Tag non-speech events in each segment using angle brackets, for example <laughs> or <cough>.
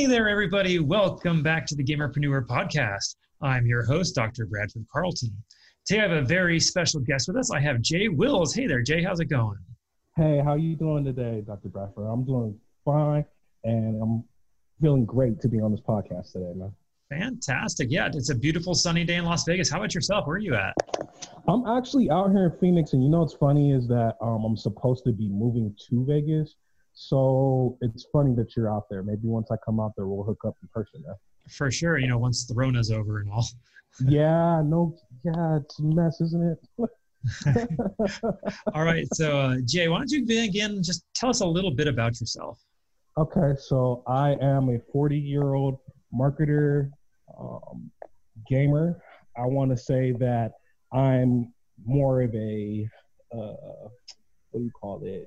Hey there, everybody. Welcome back to the Gamerpreneur podcast. I'm your host, Dr. Bradford Carlton. Today I have a very special guest with us. I have Jae Willz. Hey there, Jae. How's it going? Hey, how are you doing today, Dr. Bradford? I'm doing fine, and I'm feeling great to be on this podcast today, man. Fantastic. Yeah, it's a beautiful sunny day in Las Vegas. How about yourself? Where are you at? I'm actually out here in Phoenix, and you know what's funny is that um, I'm supposed to be moving to Vegas. So it's funny that you're out there. Maybe once I come out there, we'll hook up in person. For sure. You know, once the Rona's over and all. <laughs> yeah, no, yeah, it's a mess, isn't it? <laughs> all right. So, uh, Jae, why don't you begin? Just tell us a little bit about yourself. Okay. So, I am a 40 year old marketer, um, gamer. I want to say that I'm more of a, uh, what do you call it?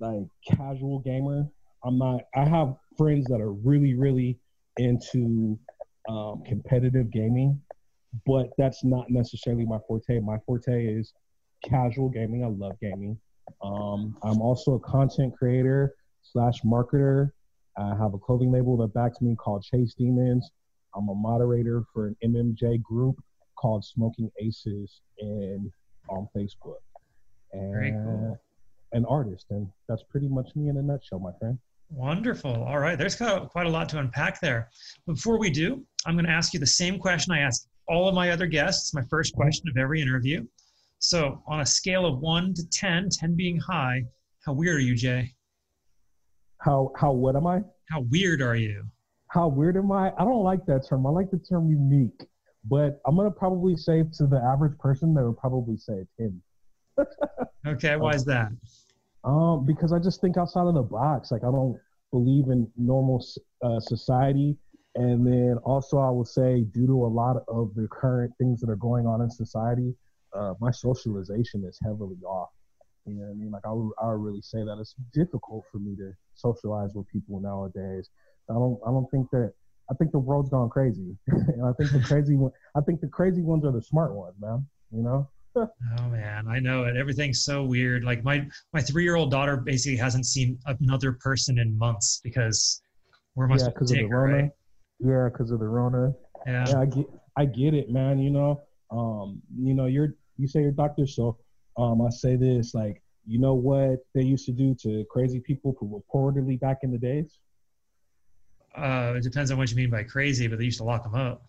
Like casual gamer. I'm not. I have friends that are really, really into um, competitive gaming, but that's not necessarily my forte. My forte is casual gaming. I love gaming. Um, I'm also a content creator slash marketer. I have a clothing label that backs me called Chase Demons. I'm a moderator for an MMJ group called Smoking Aces in on Facebook. And Very cool an artist. And that's pretty much me in a nutshell, my friend. Wonderful. All right. There's quite a lot to unpack there. Before we do, I'm going to ask you the same question I ask all of my other guests, my first question of every interview. So, on a scale of 1 to 10, 10 being high, how weird are you, Jae? How how what am I? How weird are you? How weird am I? I don't like that term. I like the term unique. But I'm gonna probably say to the average person, they would probably say 10 okay, why is that? Um, because I just think outside of the box. Like I don't believe in normal uh, society, and then also I would say due to a lot of the current things that are going on in society, uh, my socialization is heavily off. You know what I mean? Like I I would really say that it's difficult for me to socialize with people nowadays. I don't I don't think that I think the world's gone crazy, <laughs> and I think the crazy one I think the crazy ones are the smart ones, man. You know oh man, I know it. Everything's so weird. Like my my three year old daughter basically hasn't seen another person in months because we're must yeah, because of the Rona. Right? Yeah, because of the Rona. Yeah. yeah, I get I get it, man. You know, um, you know, you're you say you're doctor, so um, I say this like, you know what they used to do to crazy people reportedly back in the days. Uh, it depends on what you mean by crazy, but they used to lock them up.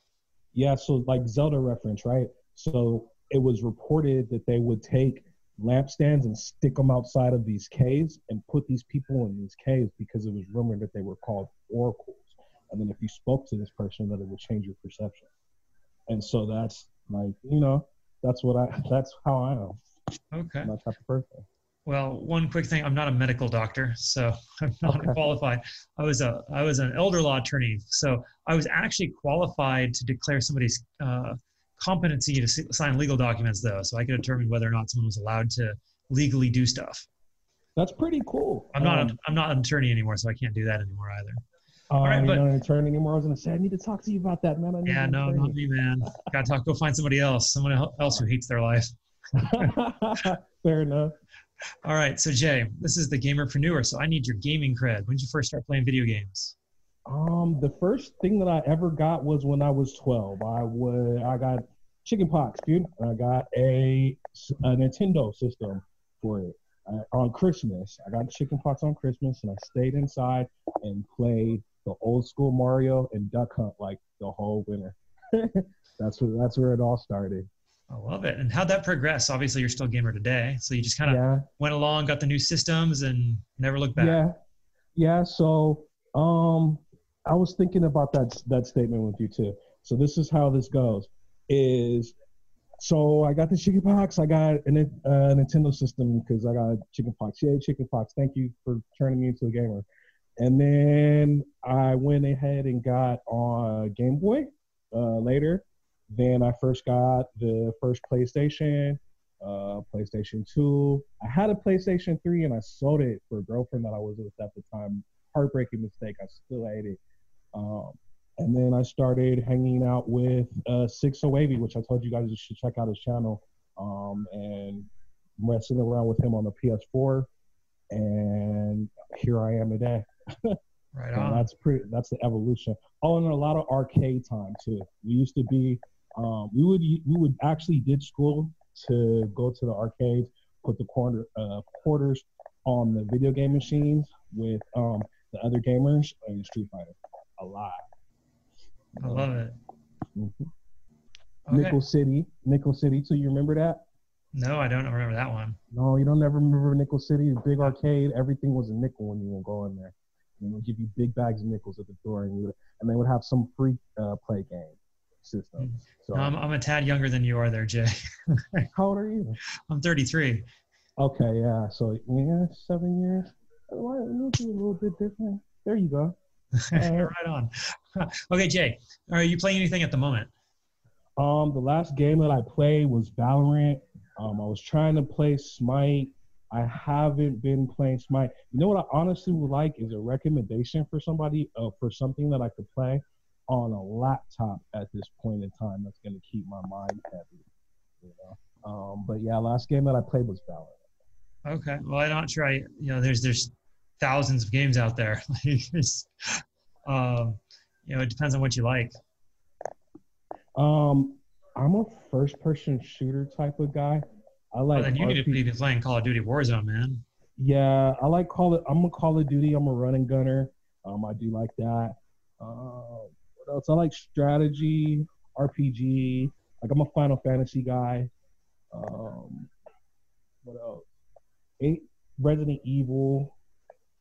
Yeah, so like Zelda reference, right? So it was reported that they would take lampstands and stick them outside of these caves and put these people in these caves because it was rumored that they were called oracles. And then if you spoke to this person, that it would change your perception. And so that's like, you know, that's what I, that's how I am. Okay. I'm that type of person. Well, one quick thing, I'm not a medical doctor, so <laughs> I'm not okay. qualified. I was a, I was an elder law attorney. So I was actually qualified to declare somebody's uh, competency to sign legal documents, though, so I could determine whether or not someone was allowed to legally do stuff. That's pretty cool. I'm not. Um, I'm not an attorney anymore, so I can't do that anymore either. Uh, All right, but, not an attorney anymore. I was gonna say I need to talk to you about that, man. yeah, no, not me, man. Got to talk. Go find somebody else. Someone else who hates their life. <laughs> Fair enough. All right, so Jae, this is the gamerpreneur. So I need your gaming cred. When did you first start playing video games? Um, the first thing that I ever got was when I was 12. I would I got chicken pox, dude. I got a, a Nintendo system for it uh, on Christmas. I got chicken pox on Christmas, and I stayed inside and played the old school Mario and Duck Hunt like the whole winter. <laughs> that's where that's where it all started. I love it. And how'd that progress? Obviously, you're still a gamer today, so you just kind of yeah. went along, got the new systems, and never looked back. Yeah, yeah. So, um, I was thinking about that that statement with you too. So this is how this goes: is so I got the chicken pox. I got a uh, Nintendo system because I got chicken pox. Yay, chicken pox! Thank you for turning me into a gamer. And then I went ahead and got on Game Boy uh, later. Then I first got the first PlayStation, uh, PlayStation 2. I had a PlayStation 3 and I sold it for a girlfriend that I was with at the time. Heartbreaking mistake. I still hate it. Um, and then I started hanging out with uh, Six Wavy, which I told you guys you should check out his channel. Um, and messing around with him on the PS4, and here I am today. <laughs> Right on. that's pretty. That's the evolution. Oh, and a lot of arcade time too. We used to be. Um, we would we would actually ditch school to go to the arcades, put the quarter uh, quarters on the video game machines with um, the other gamers and Street Fighter. A lot. I love it. Mhm. Okay. Nickel City, Nickel City. So you remember that? No, I don't remember that one. No, you don't ever remember Nickel City, big arcade. Everything was a nickel when you would go in there. And they'd give you big bags of nickels at the door, and, you would, and they would have some free uh, play game system. So, No, I'm, I'm a tad younger than you are there, Jae. <laughs> how old are you? I'm 33. Okay, yeah. So yeah, seven years. Why it'll be a little bit different. There you go. <laughs> right on. <laughs> okay, Jae, are you playing anything at the moment? Um, the last game that I played was Valorant. Um, I was trying to play Smite. I haven't been playing Smite. You know what I honestly would like is a recommendation for somebody uh, for something that I could play on a laptop at this point in time. That's going to keep my mind heavy. You know. Um, but yeah, last game that I played was Valorant. Okay. Well, I'm not sure. I, you know, there's there's thousands of games out there. <laughs> Um, you know, it depends on what you like. Um, I'm a first-person shooter type of guy. I like. Oh, then you need to be playing Call of Duty Warzone, man. Yeah, I like Call it. I'm a Call of Duty. I'm a running gunner. Um, I do like that. Uh, what else? I like strategy, RPG. Like I'm a Final Fantasy guy. Um, what else? Eight Resident Evil.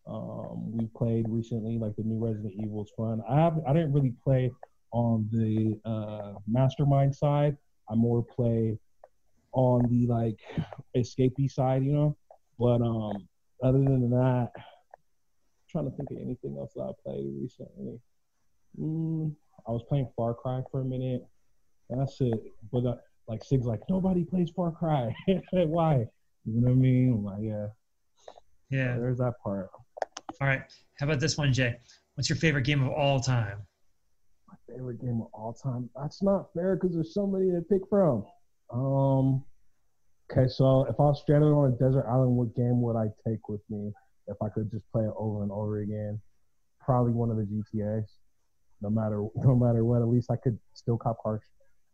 Um, we played recently, like the new Resident Evil is fun. I have I didn't really play on the uh, Mastermind side. I more play on the like escapee side, you know. But um, other than that, I'm trying to think of anything else that I played recently. Mm, I was playing Far Cry for a minute. That's it. But uh, like Sig's like nobody plays Far Cry. <laughs> Why? You know what I mean? I'm like yeah, Yeah. there's that part. All right. How about this one, Jae? What's your favorite game of all time? My favorite game of all time. That's not fair because there's so many to pick from. Um. Okay, so if I was stranded on a desert island, what game would I take with me if I could just play it over and over again? Probably one of the GTA's. No matter <laughs> no matter what, at least I could still cop cars.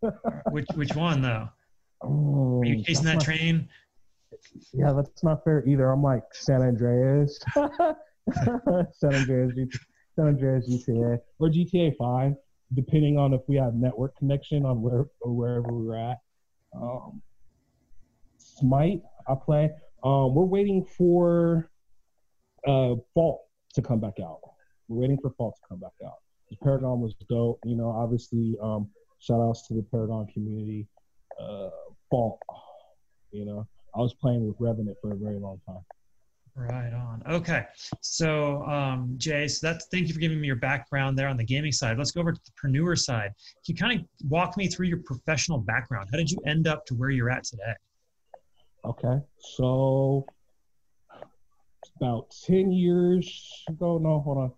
<laughs> Which which one though? Oh, Are you chasing that train? Yeah, that's not fair either. I'm like San Andreas, <laughs> <laughs> San Andreas, San Andreas GTA, or GTA Five, depending on if we have network connection on where or wherever we're at. Um, Smite, I play. Um, we're waiting for uh, Fault to come back out. We're waiting for Fault to come back out. The Paragon was dope. You know, obviously, um, shout outs to the Paragon community. Uh, Fault, you know, I was playing with Revenant for a very long time. Right on. Okay. So, um, Jae, so that's thank you for giving me your background there on the gaming side. Let's go over to the preneur side. Can you kind of walk me through your professional background? How did you end up to where you're at today? Okay, so about 10 years ago, no, hold on,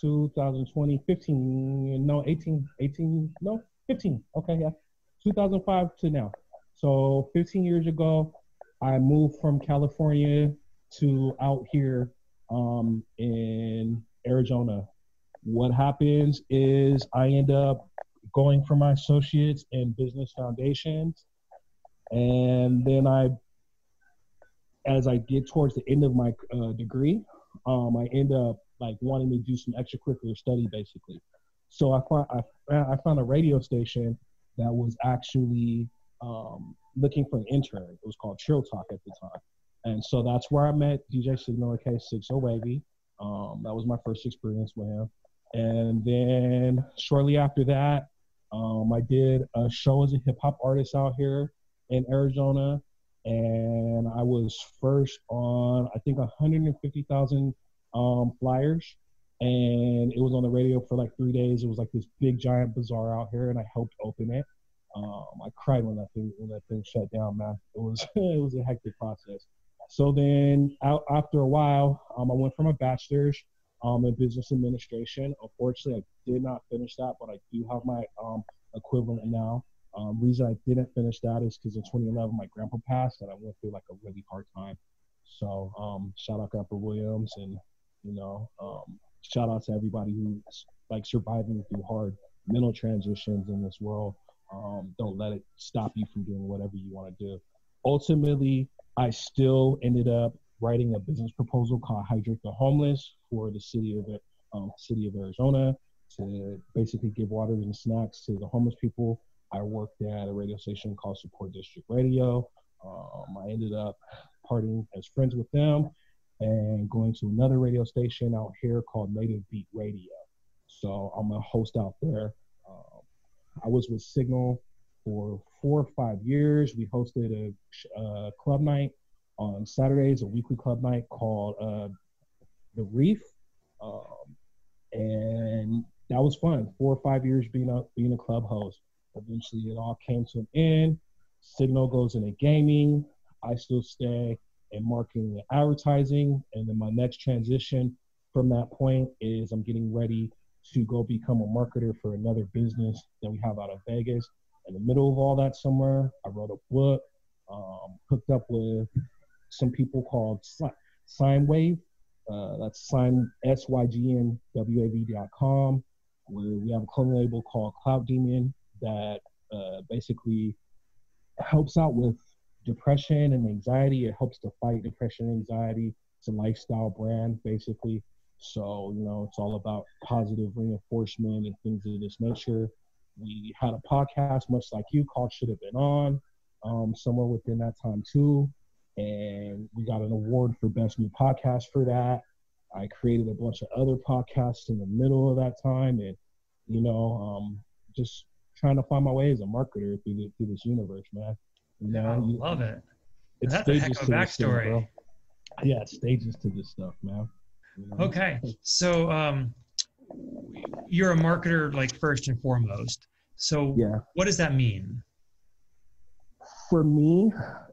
2020, 15, no, 18, 18, no, 15, okay, yeah, 2005 to now. So 15 years ago, I moved from California to out here um, in Arizona. What happens is I end up going for my associates in business foundations. And then I as I get towards the end of my uh, degree, um, I end up like wanting to do some extracurricular study, basically. So I found I, I found a radio station that was actually um, looking for an intern. It was called Chill Talk at the time, and so that's where I met DJ Signal K60 Wavy. Um, that was my first experience with him, and then shortly after that, um, I did a show as a hip hop artist out here in Arizona and I was first on I think 150,000 um, flyers, and it was on the radio for like three days. It was like this big giant bazaar out here, and I helped open it. Um, I cried when that thing when that thing shut down, man. It was <laughs> it was a hectic process. So then, out after a while, um, I went for my bachelor's um, in business administration. Unfortunately, I did not finish that, but I do have my um, equivalent now. Um, reason I didn't finish that is because in 2011 my grandpa passed and I went through like a really hard time. So um, shout out Grandpa Williams and you know um, shout out to everybody who's like surviving through hard mental transitions in this world. Um, don't let it stop you from doing whatever you want to do. Ultimately, I still ended up writing a business proposal called Hydrate the Homeless for the city of um, city of Arizona to basically give water and snacks to the homeless people. I worked at a radio station called Support District Radio. Um, I ended up parting as friends with them and going to another radio station out here called Native Beat Radio. So I'm a host out there. Um, I was with Signal for four or five years. We hosted a, a club night on Saturdays, a weekly club night called uh, The Reef. Um, and that was fun. Four or five years being a being a club host. Eventually, it all came to an end. Signal goes into gaming. I still stay in marketing and advertising. And then my next transition from that point is I'm getting ready to go become a marketer for another business that we have out of Vegas. In the middle of all that somewhere, I wrote a book, um, hooked up with some people called Sign Wave. Uh, that's sign s y g n w a v dot com. Where we have a clothing label called Cloud Demon that uh, basically helps out with depression and anxiety. It helps to fight depression and anxiety. It's a lifestyle brand, basically. So, you know, it's all about positive reinforcement and things of this nature. We had a podcast, much like you, called Should Have Been On, um, somewhere within that time, too. And we got an award for Best New Podcast for that. I created a bunch of other podcasts in the middle of that time. And, you know, um, just trying to find my way as a marketer through, the, through this universe, man. You know, I love it. It's That's a heck of a backstory. yeah, stages to this stuff, man. You know? Okay, so um, you're a marketer, like first and foremost. So yeah, what does that mean? For me,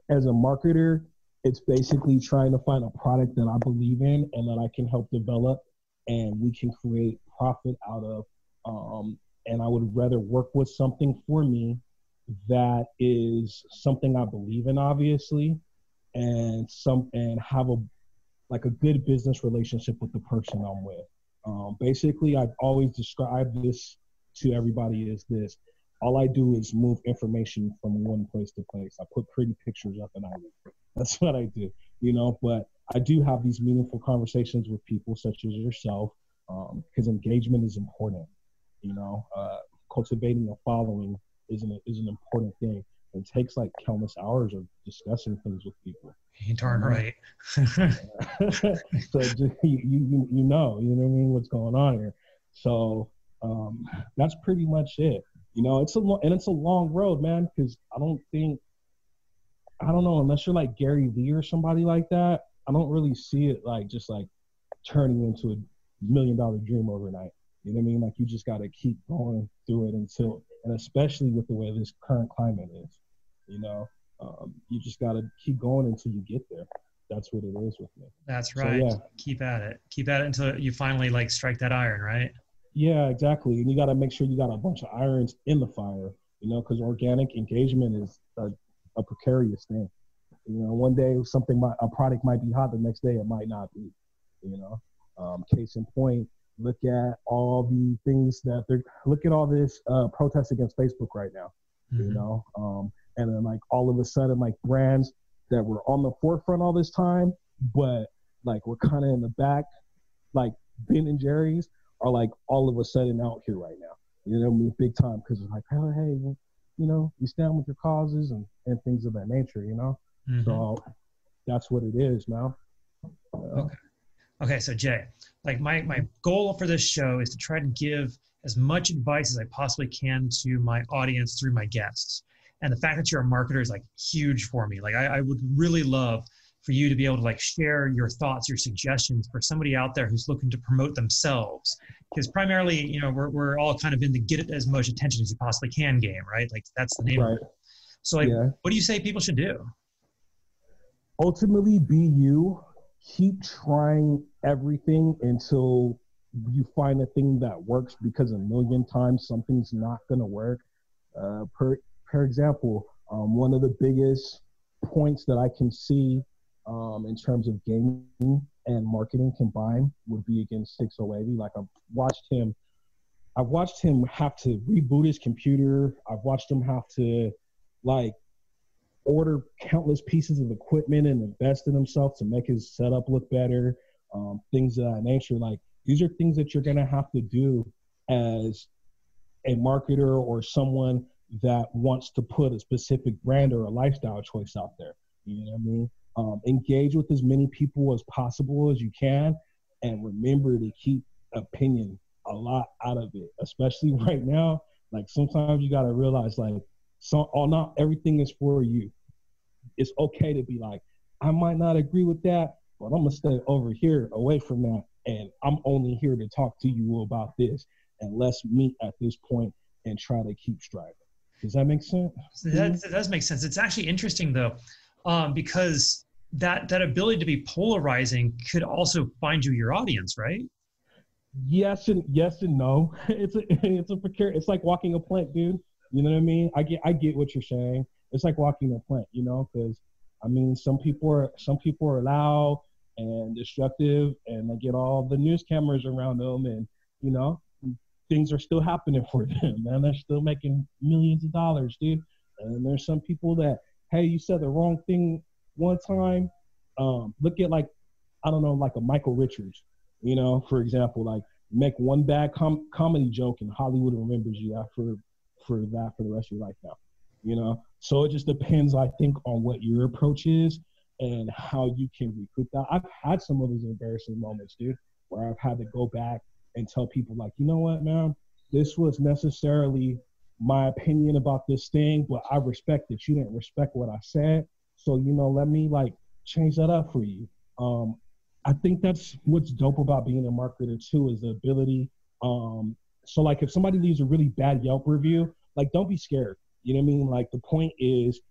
as a marketer, it's basically trying to find a product that I believe in and that I can help develop, and we can create profit out of. Um, and I would rather work with something for me that is something I believe in, obviously, and some and have a like a good business relationship with the person I'm with. Um, basically, I've always described this to everybody is this: all I do is move information from one place to place. I put pretty pictures up and I leave. <laughs> That's what I do, you know. But I do have these meaningful conversations with people such as yourself, because um, engagement is important. You know, uh, cultivating a following is an is an important thing. It takes like countless hours of discussing things with people. You darn right. <laughs> <laughs> so just, you, you you know you know what I mean what's going on here. So um, that's pretty much it. You know, it's a lo- and it's a long road, man. Because I don't think I don't know unless you're like Gary Vee or somebody like that. I don't really see it like just like turning into a million dollar dream overnight. You know what I mean? Like you just got to keep going through it until and especially with the way this current climate is. You know, um, you just got to keep going until you get there. That's what it is with me. That's right. So, yeah. Keep at it. Keep at it until you finally like strike that iron, right? Yeah, exactly. And you got to make sure you got a bunch of irons in the fire. You know, because organic engagement is a, a precarious thing. You know, one day something might, a product might be hot, the next day it might not be. You know, um, case in point, look at all the things that they're look at all this uh, protest against Facebook right now. Mm-hmm. You know, um, and then like all of a sudden like brands that were on the forefront all this time, but like we're kind of in the back, like Ben and Jerry's are like all of a sudden out here right now. You know, I mean, big time because it's like, oh, hey, you know, you stand with your causes and, and things of that nature. You know, mm-hmm. so that's what it is now. Uh, okay. Okay, so Jae, like my my goal for this show is to try to give as much advice as I possibly can to my audience through my guests. And the fact that you're a marketer is like huge for me. Like I, I would really love for you to be able to like share your thoughts, your suggestions for somebody out there who's looking to promote themselves. Because primarily, you know, we're, we're all kind of in the get as much attention as you possibly can game, right? Like that's the name right. of it. So like, yeah. what do you say people should do? Ultimately, be you keep trying everything until you find a thing that works because a million times something's not going to work. Uh, per, per example, um, one of the biggest points that I can see um, in terms of gaming and marketing combined would be against 608. Like I've watched him, I've watched him have to reboot his computer. I've watched him have to like order countless pieces of equipment and invest in himself to make his setup look better. Um, things of that nature. Like these are things that you're gonna have to do as a marketer or someone that wants to put a specific brand or a lifestyle choice out there. You know what I mean? Um, engage with as many people as possible as you can, and remember to keep opinion a lot out of it, especially <laughs> right now. Like sometimes you gotta realize, like, so oh, not everything is for you. It's okay to be like, I might not agree with that, but I'm gonna stay over here, away from that, and I'm only here to talk to you about this, and let's meet at this point and try to keep striving. Does that make sense? That, that does make sense. It's actually interesting though, um, because that that ability to be polarizing could also find you your audience, right? Yes and yes and no. <laughs> It's a <laughs> it's a precarious. It's like walking a plank, dude. You know what I mean? I get I get what you're saying. It's like walking a plank, you know, because I mean some people are some people are loud and destructive, and they get all the news cameras around them, and you know things are still happening for <laughs> them, man. They're still making millions of dollars, dude. And there's some people that, hey, you said the wrong thing one time. Um, look at like, I don't know, like a Michael Richards, you know, for example, like make one bad com- comedy joke and Hollywood remembers you after for that for the rest of your life now, you know. So it just depends, I think, on what your approach is and how you can recoup that. I've had some of those embarrassing moments, dude, where I've had to go back and tell people like, you know what, man, this was necessarily my opinion about this thing, but I respect that you didn't respect what I said. So, you know, let me like change that up for you. Um, I think that's what's dope about being a marketer too, is the ability. Um, so like if somebody leaves a really bad Yelp review, like don't be scared. You know what I mean? Like the point is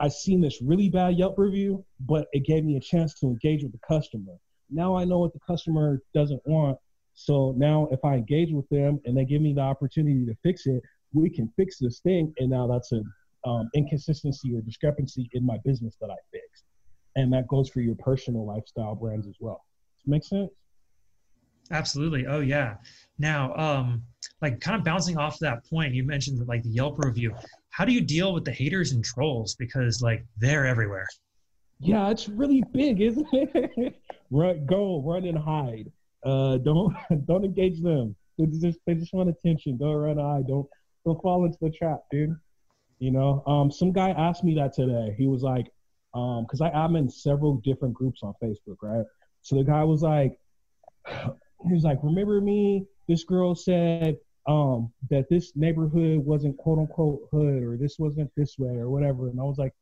I seen this really bad Yelp review, but it gave me a chance to engage with the customer. Now I know what the customer doesn't want, so now if I engage with them and they give me the opportunity to fix it, we can fix this thing. And now that's an um, inconsistency or discrepancy in my business that I fixed. And that goes for your personal lifestyle brands as well. Does it make sense? Absolutely. Oh yeah. Now, um, like kind of bouncing off that point, you mentioned like the Yelp review. How do you deal with the haters and trolls? Because like they're everywhere. Yeah, it's really big, isn't it? <laughs> run, go, run and hide. Uh, don't <laughs> don't engage them. They just they just want attention. Don't run eye. Don't don't fall into the trap, dude. You know, um, some guy asked me that today. He was like, um, because I'm in several different groups on Facebook, right? So the guy was like, <sighs> he was like, remember me? This girl said um that this neighborhood wasn't quote unquote hood or this wasn't this way or whatever. And I was like,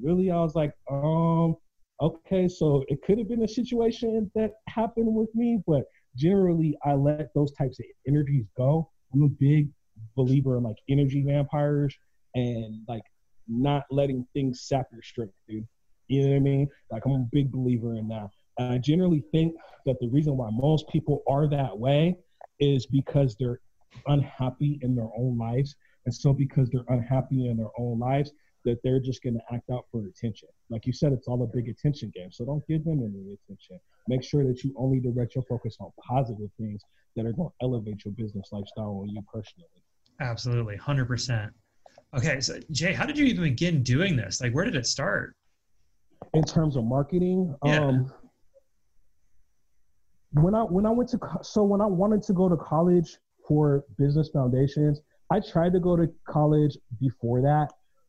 really? I was like, um, okay, so it could have been a situation that happened with me, but generally I let those types of energies go. I'm a big believer in like energy vampires and like not letting things sap your strength, dude. You know what I mean? Like I'm a big believer in that. I generally think that the reason why most people are that way is because they're unhappy in their own lives. And so because they're unhappy in their own lives, that they're just going to act out for attention. Like you said, it's all a big attention game. So don't give them any attention. Make sure that you only direct your focus on positive things that are going to elevate your business lifestyle and you personally. Absolutely, 100%. Okay, so Jae, how did you even begin doing this? Like, where did it start? In terms of marketing, yeah. um, when I when I went to so when I wanted to go to college for business foundations, I tried to go to college before that,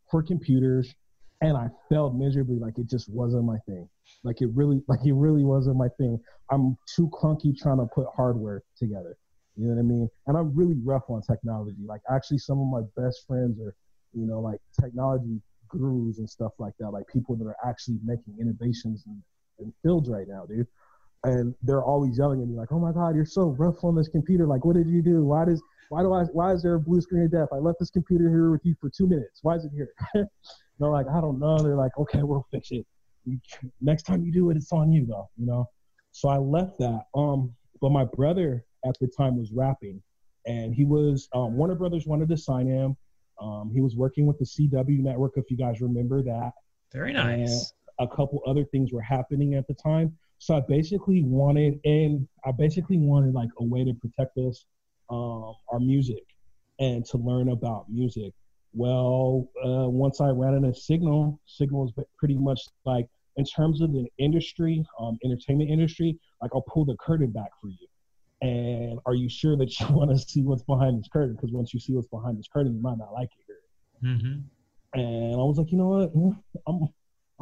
for computers and I failed miserably. Like it just wasn't my thing. Like it really, like it really wasn't my thing. I'm too clunky trying to put hardware together. You know what I mean? And I'm really rough on technology. Like actually, some of my best friends are, you know, like technology gurus and stuff like that. Like people that are actually making innovations in, in fields right now, dude. And they're always yelling at me like, "Oh my God, you're so rough on this computer. Like, what did you do? Why does why do I? Why is there a blue screen of death? I left this computer here with you for two minutes. Why is it here? <laughs> they're like, I don't know. They're like, okay, we'll fix it. Next time you do it, it's on you though. You know. So I left that. Um, but my brother at the time was rapping, and he was um, Warner Brothers wanted to sign him. Um, he was working with the CW network, if you guys remember that. Very nice. a couple other things were happening at the time. So I basically wanted, and I basically wanted like a way to protect us, um, our music, and to learn about music. Well, uh, once I ran into Signal, Signal is pretty much like in terms of the industry, um, entertainment industry, like I'll pull the curtain back for you. And are you sure that you <laughs> want to see what's behind this curtain? Because once you see what's behind this curtain, you might not like it here. Mm-hmm. And I was like, you know what? I'm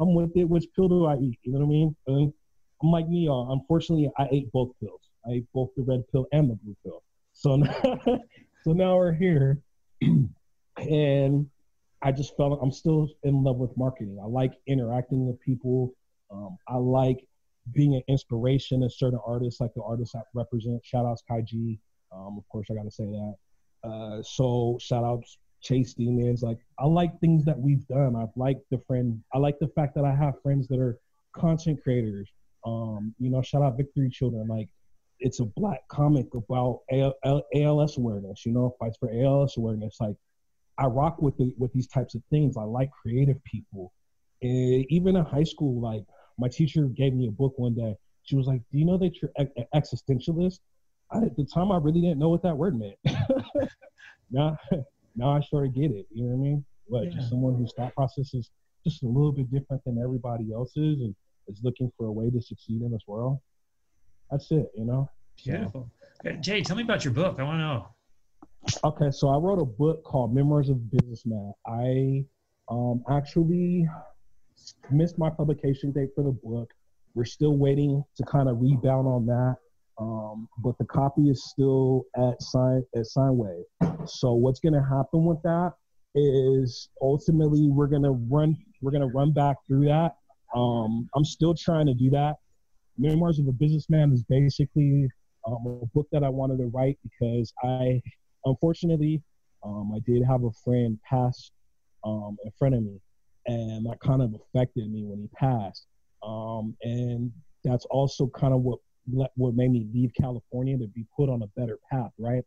I'm with it. Which pill do I eat? You know what I mean? And I'm like me. Uh, unfortunately, I ate both pills. I ate both the red pill and the blue pill. So now, <laughs> so now we're here, <clears throat> and I just felt I'm still in love with marketing. I like interacting with people. Um, I like being an inspiration to certain artists, like the artists I represent. Shout outs Kai G. Um, of course, I got to say that. Uh, so shout outs Chase Demons. Like I like things that we've done. I've liked the friend. I like the fact that I have friends that are content creators. Um, you know, shout out Victory Children. Like it's a black comic about ALS awareness. You know, fights for ALS awareness. Like I rock with the, with these types of things. I like creative people. And even in high school, like my teacher gave me a book one day. She was like, "Do you know that you're an existentialist?" I, at the time, I really didn't know what that word meant. <laughs> now, now I sort of get it. You know what I mean? But yeah. just someone whose thought process is just a little bit different than everybody else's, and is looking for a way to succeed in this world. That's it. You know. Beautiful. Yeah. Jae, tell me about your book. I want to know. Okay, so I wrote a book called Memoirs of Businessman. I um, actually missed my publication date for the book. We're still waiting to kind of rebound on that. Um, but the copy is still at sign at Signwave. So what's going to happen with that is ultimately we're going to run we're going to run back through that. Um, I'm still trying to do that. Memoirs of a Businessman is basically um, a book that I wanted to write because I unfortunately um, I did have a friend pass um, in front of me and that kind of affected me when he passed. Um, and that's also kind of what what made me leave California to be put on a better path, right?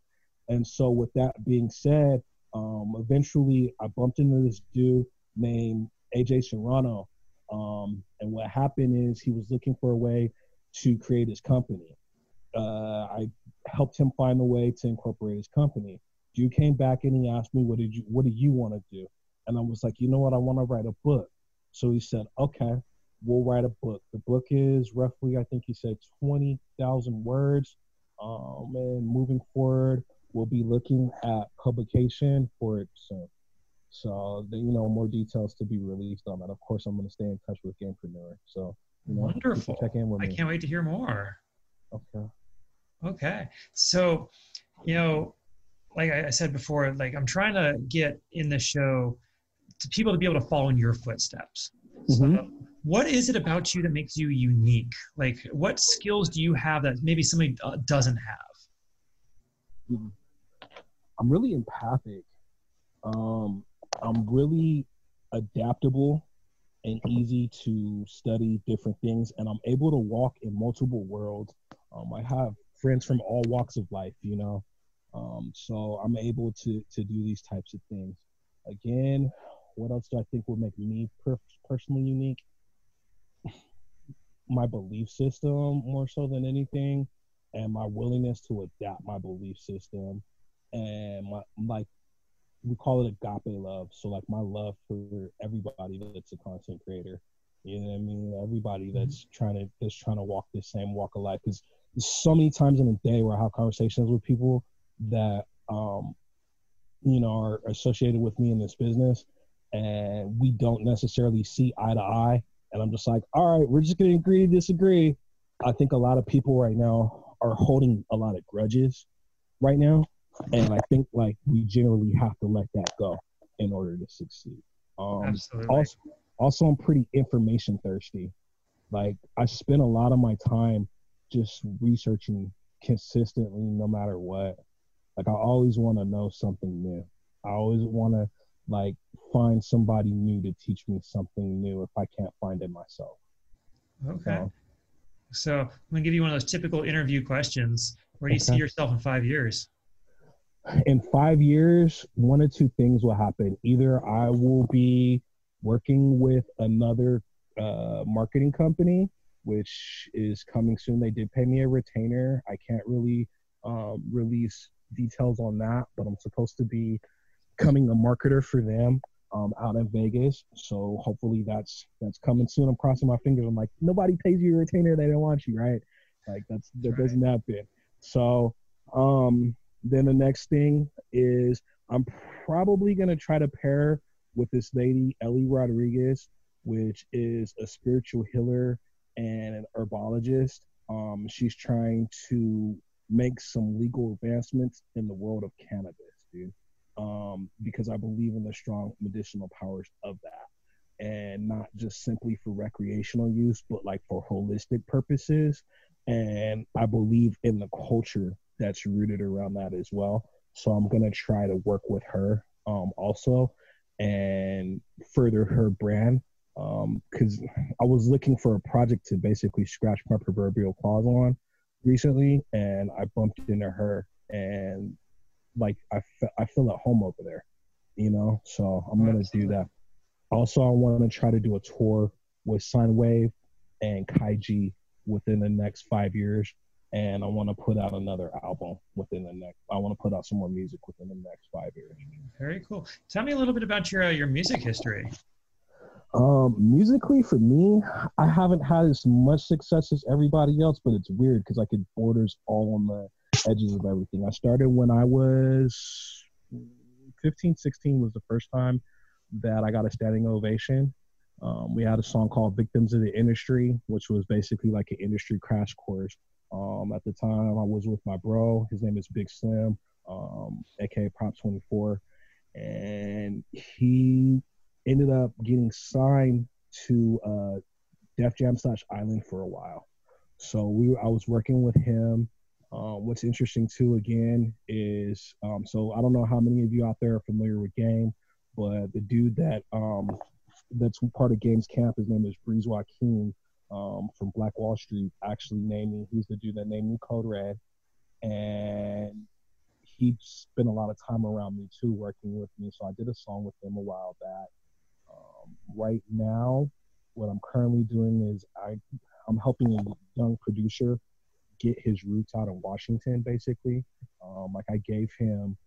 And so, with that being said, um, eventually I bumped into this dude named AJ Serrano. Um, and what happened is he was looking for a way to create his company. Uh, I helped him find a way to incorporate his company. Dude came back and he asked me, "What did you What do you want to do?" And I was like, you know what? I want to write a book. So he said, okay, we'll write a book. The book is roughly, I think he said 20,000 words. Um, and moving forward, we'll be looking at publication for it soon. So, you know, more details to be released on that. Of course, I'm going to stay in touch with Gamerpreneur. So, you know, wonderful. Check in with me. I can't wait to hear more. Okay. Okay. So, you know, like I said before, like I'm trying to get in the show to people to be able to follow in your footsteps. Mm-hmm. So, what is it about you that makes you unique? Like, what skills do you have that maybe somebody uh, doesn't have? Mm-hmm. I'm really empathic. Um, I'm really adaptable and easy to study different things, and I'm able to walk in multiple worlds. Um, I have friends from all walks of life, you know. Um, so I'm able to to do these types of things. Again, what else do I think would make me per- personally unique? my belief system more so than anything, and my willingness to adapt my belief system, and my like we call it agape love. So like my love for everybody that's a content creator. You know what I mean? Everybody mm-hmm. that's trying to that's trying to walk the same walk of life. Because so many times in a day where I have conversations with people that um you know are associated with me in this business and we don't necessarily see eye to eye. And I'm just like, all right, we're just going to agree to disagree. I think a lot of people right now are holding a lot of grudges right now. And I think like we generally have to let that go in order to succeed. Um, Absolutely. Also, also, I'm pretty information thirsty. Like I spend a lot of my time just researching consistently, no matter what. Like I always want to know something new. I always want to like find somebody new to teach me something new if I can't find it myself. Okay. So, so I'm gonna give you one of those typical interview questions. Where do you okay. see yourself in five years? In five years, one or two things will happen. Either I will be working with another uh, marketing company, which is coming soon. They did pay me a retainer. I can't really um, release details on that, but I'm supposed to be becoming a marketer for them um, out in Vegas. So hopefully that's that's coming soon. I'm crossing my fingers. I'm like, nobody pays you a retainer, they don't want you, right? Like that's that right. doesn't happen. So um, then the next thing is I'm probably gonna try to pair with this lady Ellie Rodriguez, which is a spiritual healer and an herbologist. Um, she's trying to make some legal advancements in the world of cannabis, dude. Um, because I believe in the strong medicinal powers of that, and not just simply for recreational use, but like for holistic purposes. And I believe in the culture that's rooted around that as well. So I'm gonna try to work with her um, also and further her brand because um, I was looking for a project to basically scratch my proverbial claws on recently, and I bumped into her, and like I, I feel at home over there, you know. So I'm gonna do that. Also, I want to try to do a tour with Wave and Kaiji within the next five years, and I want to put out another album within the next. I want to put out some more music within the next five years. Very cool. Tell me a little bit about your uh, your music history. Um, musically, for me, I haven't had as much success as everybody else, but it's weird because like it borders all on the edges of everything. I started when I was 15, 16 was the first time that I got a standing ovation. Um, we had a song called "Victims of the Industry," which was basically like an industry crash course. Um, at the time, I was with my bro. His name is Big Slim, um, aka Prop 24, and he ended up getting signed to uh, Def Jam slash Island for a while. So we, I was working with him. Um, what's interesting too, again, is um, so I don't know how many of you out there are familiar with Game, but the dude that um, that's part of Game's camp, his name is Breeze Joaquin um, from Black Wall Street. Actually, named me. He's the dude that named me Code Red, and he spent a lot of time around me too, working with me. So I did a song with him a while back right now, what I'm currently doing is I I'm helping a young producer get his roots out in Washington, basically. Um, like I gave him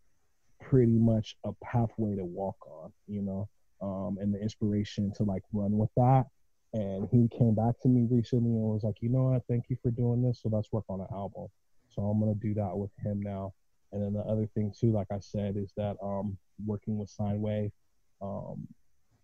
pretty much a pathway to walk on, you know, um, and the inspiration to like run with that. And he came back to me recently and was like, you know what, thank you for doing this. So let's work on an album. So I'm gonna do that with him now. And then the other thing too, like I said, is that um working with Signwave, um,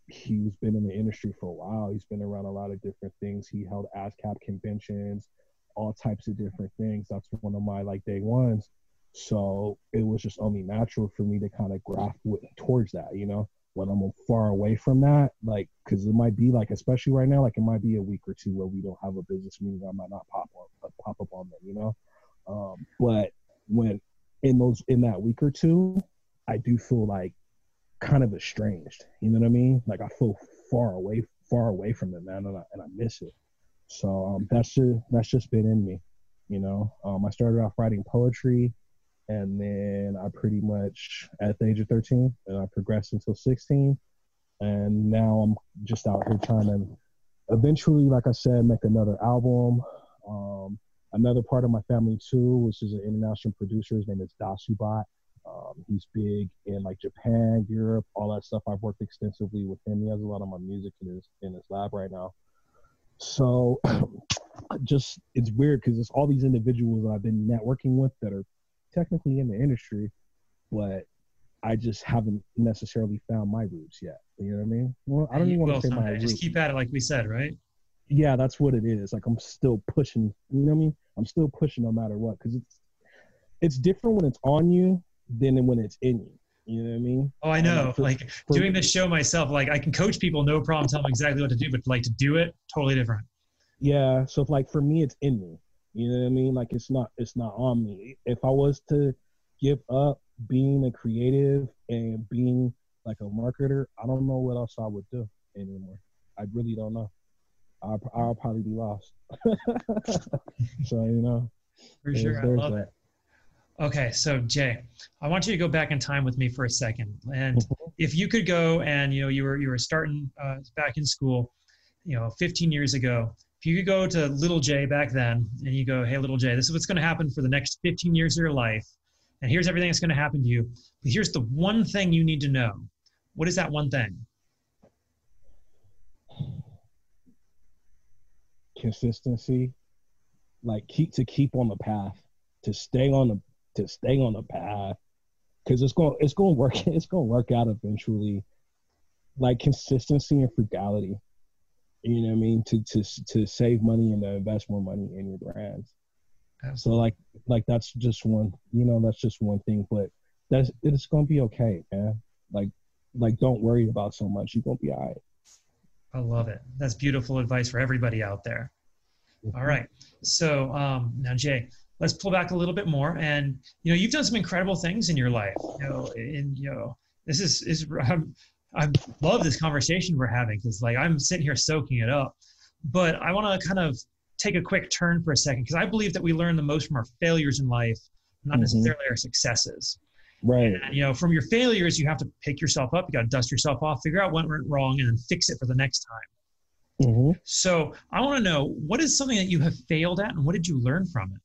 he's been in the industry for a while. He's been around a lot of different things. He held ASCAP conventions, all types of different things. That's one of my like day ones. So it was just only natural for me to kind of graft with, towards that, you know, when I'm far away from that, like, because it might be like, especially right now, like it might be a week or two where we don't have a business meeting. I might not pop up, uh, pop up on them, you know. Um, but when in those in that week or two, I do feel like kind of estranged. You know what I mean? Like I feel far away, far away from it, man, and I, and I miss it. So um, that's just that's just been in me. You know, um, I started off writing poetry, and then I pretty much at the age of 13, and I progressed until 16, and now I'm just out here trying to eventually, like I said, make another album. Um, another part of my family too, which is an international producer. His name is Dasubat. Um, he's big in like Japan, Europe, all that stuff. I've worked extensively with him. He has a lot of my music in his in his lab right now. So, <clears throat> just it's weird because it's all these individuals that I've been networking with that are technically in the industry, but I just haven't necessarily found my roots yet. You know what I mean? Well, I don't even want to say my roots. Just keep at it, like we said, right? Yeah, that's what it is. Like I'm still pushing. You know what I mean? I'm still pushing no matter what because it's it's different when it's on you than when it's in you. You know what I mean? Oh, I know. For, like for, doing this show myself, like I can coach people, no problem, tell them exactly what to do, but like to do it, totally different. Yeah. So like for me, it's in me. You know what I mean? Like it's not, it's not on me. If I was to give up being a creative and being like a marketer, I don't know what else I would do anymore. I really don't know. I'll, I'll probably be lost. <laughs> so you know, for sure, I love that. it. Okay, so Jae, I want you to go back in time with me for a second, and mm-hmm. if you could go and you know you were you were starting uh, back in school, you know 15 years ago if you could go to little Jae back then and you go, hey, little Jae, this is what's going to happen for the next 15 years of your life, and here's everything that's going to happen to you. But here's the one thing you need to know. What is that one thing? Consistency, like keep to keep on the path, to stay on the to stay on the path, because it's going it's going to work <laughs> it's going to work out eventually. Like consistency and frugality you know what I mean, to to to save money and to invest more money in your brands. So like like that's just one, you know, that's just one thing, but that's it's gonna be okay, man. Like like don't worry about so much. You're gonna be all right. I love it. That's beautiful advice for everybody out there. Mm-hmm. All right. So um, now Jae, let's pull back a little bit more. And you know, you've done some incredible things in your life. You know, and you know, this is is <laughs> I'm I love this conversation we're having because like I'm sitting here soaking it up. But I want to kind of take a quick turn for a second because I believe that we learn the most from our failures in life, not mm-hmm. necessarily our successes. Right. And, you know, from your failures, you have to pick yourself up. You got to dust yourself off, figure out what went wrong, and then fix it for the next time. Mm-hmm. So I want to know what is something that you have failed at, and what did you learn from it?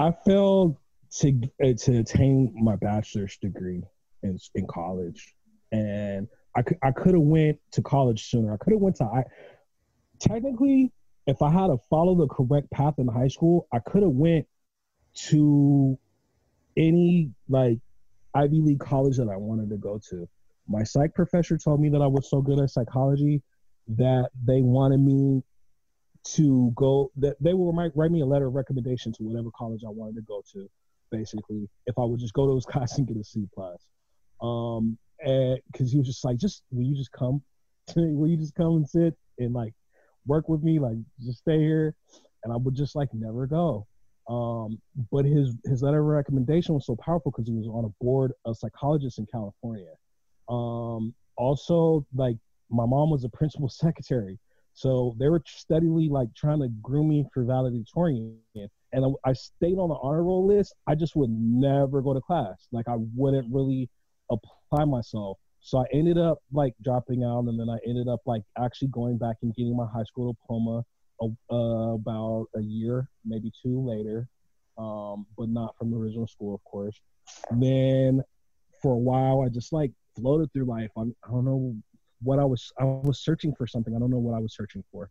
I failed to uh, to attain my bachelor's degree in in college, and I could I could have went to college sooner. I could have went to I technically if I had to follow the correct path in high school, I could have went to any like Ivy League college that I wanted to go to. My psych professor told me that I was so good at psychology that they wanted me to go that they will write, write me a letter of recommendation to whatever college I wanted to go to, basically, if I would just go to those <laughs> classes and get a C plus. Um, and because he was just like, just will you just come? To, will you just come and sit and like work with me? Like just stay here, and I would just like never go. Um, but his his letter of recommendation was so powerful because he was on a board of psychologists in California. Um, also, like my mom was a principal <laughs> secretary, so they were steadily like trying to groom me for valedictorian. And I, I stayed on the honor roll list. I just would never go to class. Like I wouldn't really apply myself. So I ended up like dropping out, and then I ended up like actually going back and getting my high school diploma uh, about a year, maybe two later, um, but not from the original school, of course. And then for a while, I just like floated through life. I, I don't know what I was. I was searching for something. I don't know what I was searching for.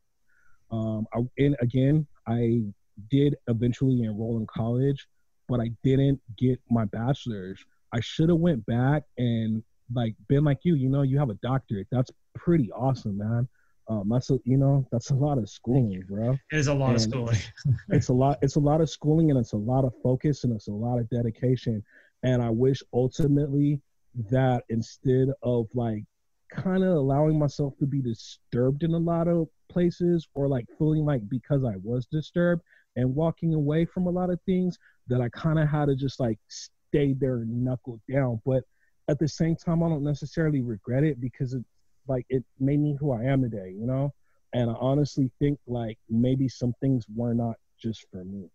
Um, I, and again, I did eventually enroll in college, but I didn't get my bachelor's I should have went back and like been like you. You know, you have a doctorate. That's pretty awesome, man. Um, that's a you know that's a lot of schooling, bro. It is a lot and of schooling. <laughs> it's a lot. It's a lot of schooling, and it's a lot of focus, and it's a lot of dedication. And I wish ultimately that instead of like kind of allowing myself to be disturbed in a lot of places, or like feeling like because I was disturbed and walking away from a lot of things, that I kind of had to just like stay there and knuckle down. But at the same time, I don't necessarily regret it because it like it made me who I am today, you know. And I honestly think like maybe some things were not just for me.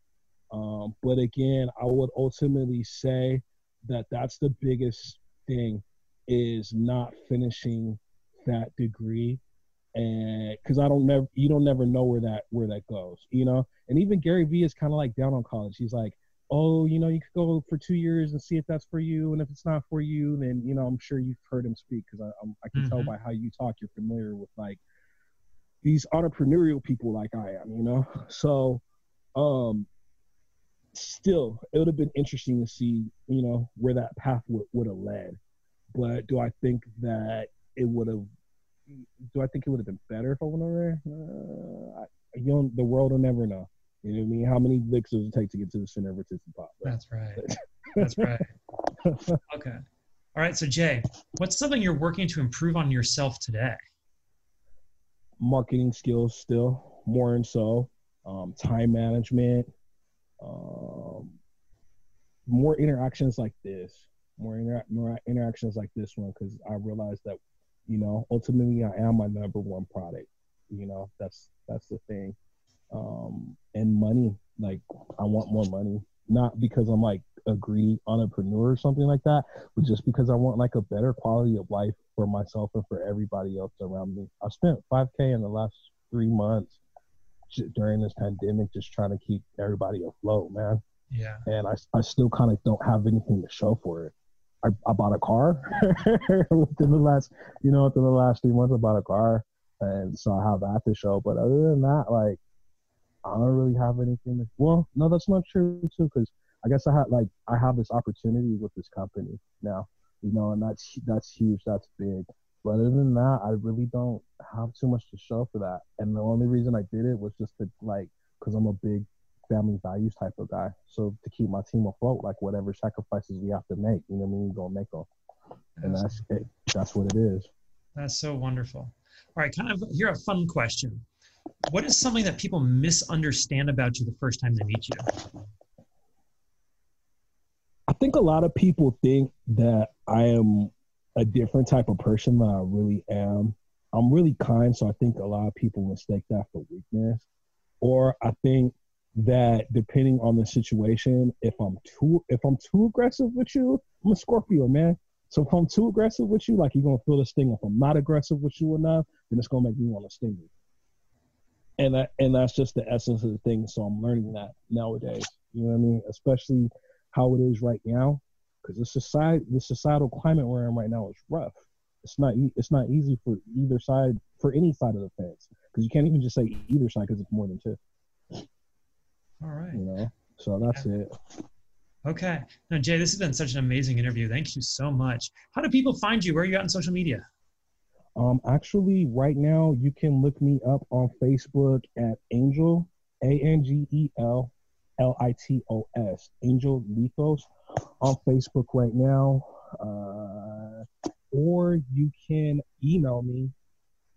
Um, but again, I would ultimately say that that's the biggest thing is not finishing that degree and because I don't never you don't never know where that where that goes, you know. And even Gary Vee is kind of like down on college. He's like, oh, you know, you could go for two years and see if that's for you. And if it's not for you, then, you know, I'm sure you've heard him speak because I, I'm, I can mm-hmm. tell by how you talk, you're familiar with like these entrepreneurial people like I am, you know? So, um, still, it would have been interesting to see, you know, where that path would, would have led. But do I think that it would have, do I think it would have been better if I went over there? Uh, I, you know, the world will never know. You know what I mean? How many licks does it take to get to the center of a Tootsie Pop? Right? That's right. <laughs> That's right. <laughs> Okay. All right. So Jae, what's something you're working to improve on yourself today? Marketing skills still more and so. Um, time management. Um, more interactions like this. More, inter- more interactions like this one because I realized that, you know, ultimately I am my number one product. You know, that's that's the thing um, and money. Like I want more money, not because I'm like a greedy entrepreneur or something like that, but just because I want like a better quality of life for myself and for everybody else around me. I spent 5K in the last three months during this pandemic just trying to keep everybody afloat, man. Yeah. And I, I still kind of don't have anything to show for it. I, I bought a car <laughs> within the last, you know, within the last three months, I bought a car. And so I have that to show. But other than that, like, I don't really have anything. To, well, no, that's not true too, because I guess I had like I have this opportunity with this company now, you know, and that's that's huge, that's big. But other than that, I really don't have too much to show for that. And the only reason I did it was just to like, because I'm a big family values type of guy. So to keep my team afloat, like whatever sacrifices we have to make, you know what I mean, we're gonna make them. And that's it. That's what it is. That's so wonderful. All right, kind of here a fun question. What is something that people misunderstand about you the first time they meet you? I think a lot of people think that I am a different type of person than I really am. I'm really kind, so I think a lot of people mistake that for weakness. Or I think that depending on the situation, if I'm too if I'm too aggressive with you, I'm a Scorpio, man. So if I'm too aggressive with you, like you're gonna feel this thing. If I'm not aggressive with you enough, then it's gonna make me want to sting you. And that and that's just the essence of the thing. So I'm learning that nowadays. You know what I mean? Especially how it is right now, because the society, the societal climate we're in right now is rough. It's not it's not easy for either side for any side of the fence because you can't even just say either side because it's more than two. All right. You know, so that's yeah. it. Okay. Now, Jae, this has been such an amazing interview. Thank you so much. How do people find you? Where are you at on social media? Um, actually, right now you can look me up on Facebook at Angel A N G E L L I T O S Angel Litos on Facebook right now. Uh, or you can email me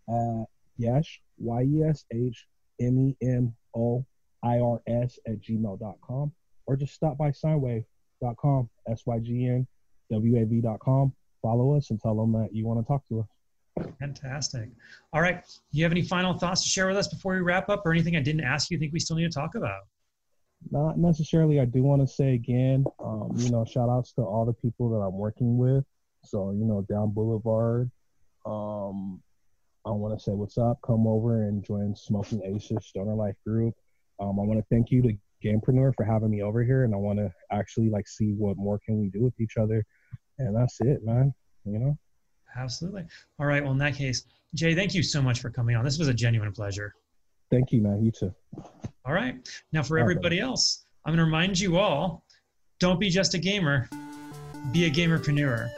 at Yesh Y E S H M E M O irs at gmail.com or just stop by synewave.com, S-Y-G-N, W-A-V.com. Follow us and tell them that you want to talk to us. Fantastic. All right. You have any final thoughts to share with us before we wrap up or anything I didn't ask you think we still need to talk about? Not necessarily. I do want to say again, um, you know, shout outs to all the people that I'm working with. So, you know, down Boulevard, um, I want to say what's up. Come over and join Smoking Aces Stoner Life Group. Um, I want to thank you to Gamerpreneur for having me over here, and I want to actually like see what more can we do with each other, and that's it, man. You know. Absolutely. All right. Well, in that case, Jae, thank you so much for coming on. This was a genuine pleasure. Thank you, man. You too. All right. Now, for everybody else, I'm going to remind you all don't be just a gamer, be a gamerpreneur.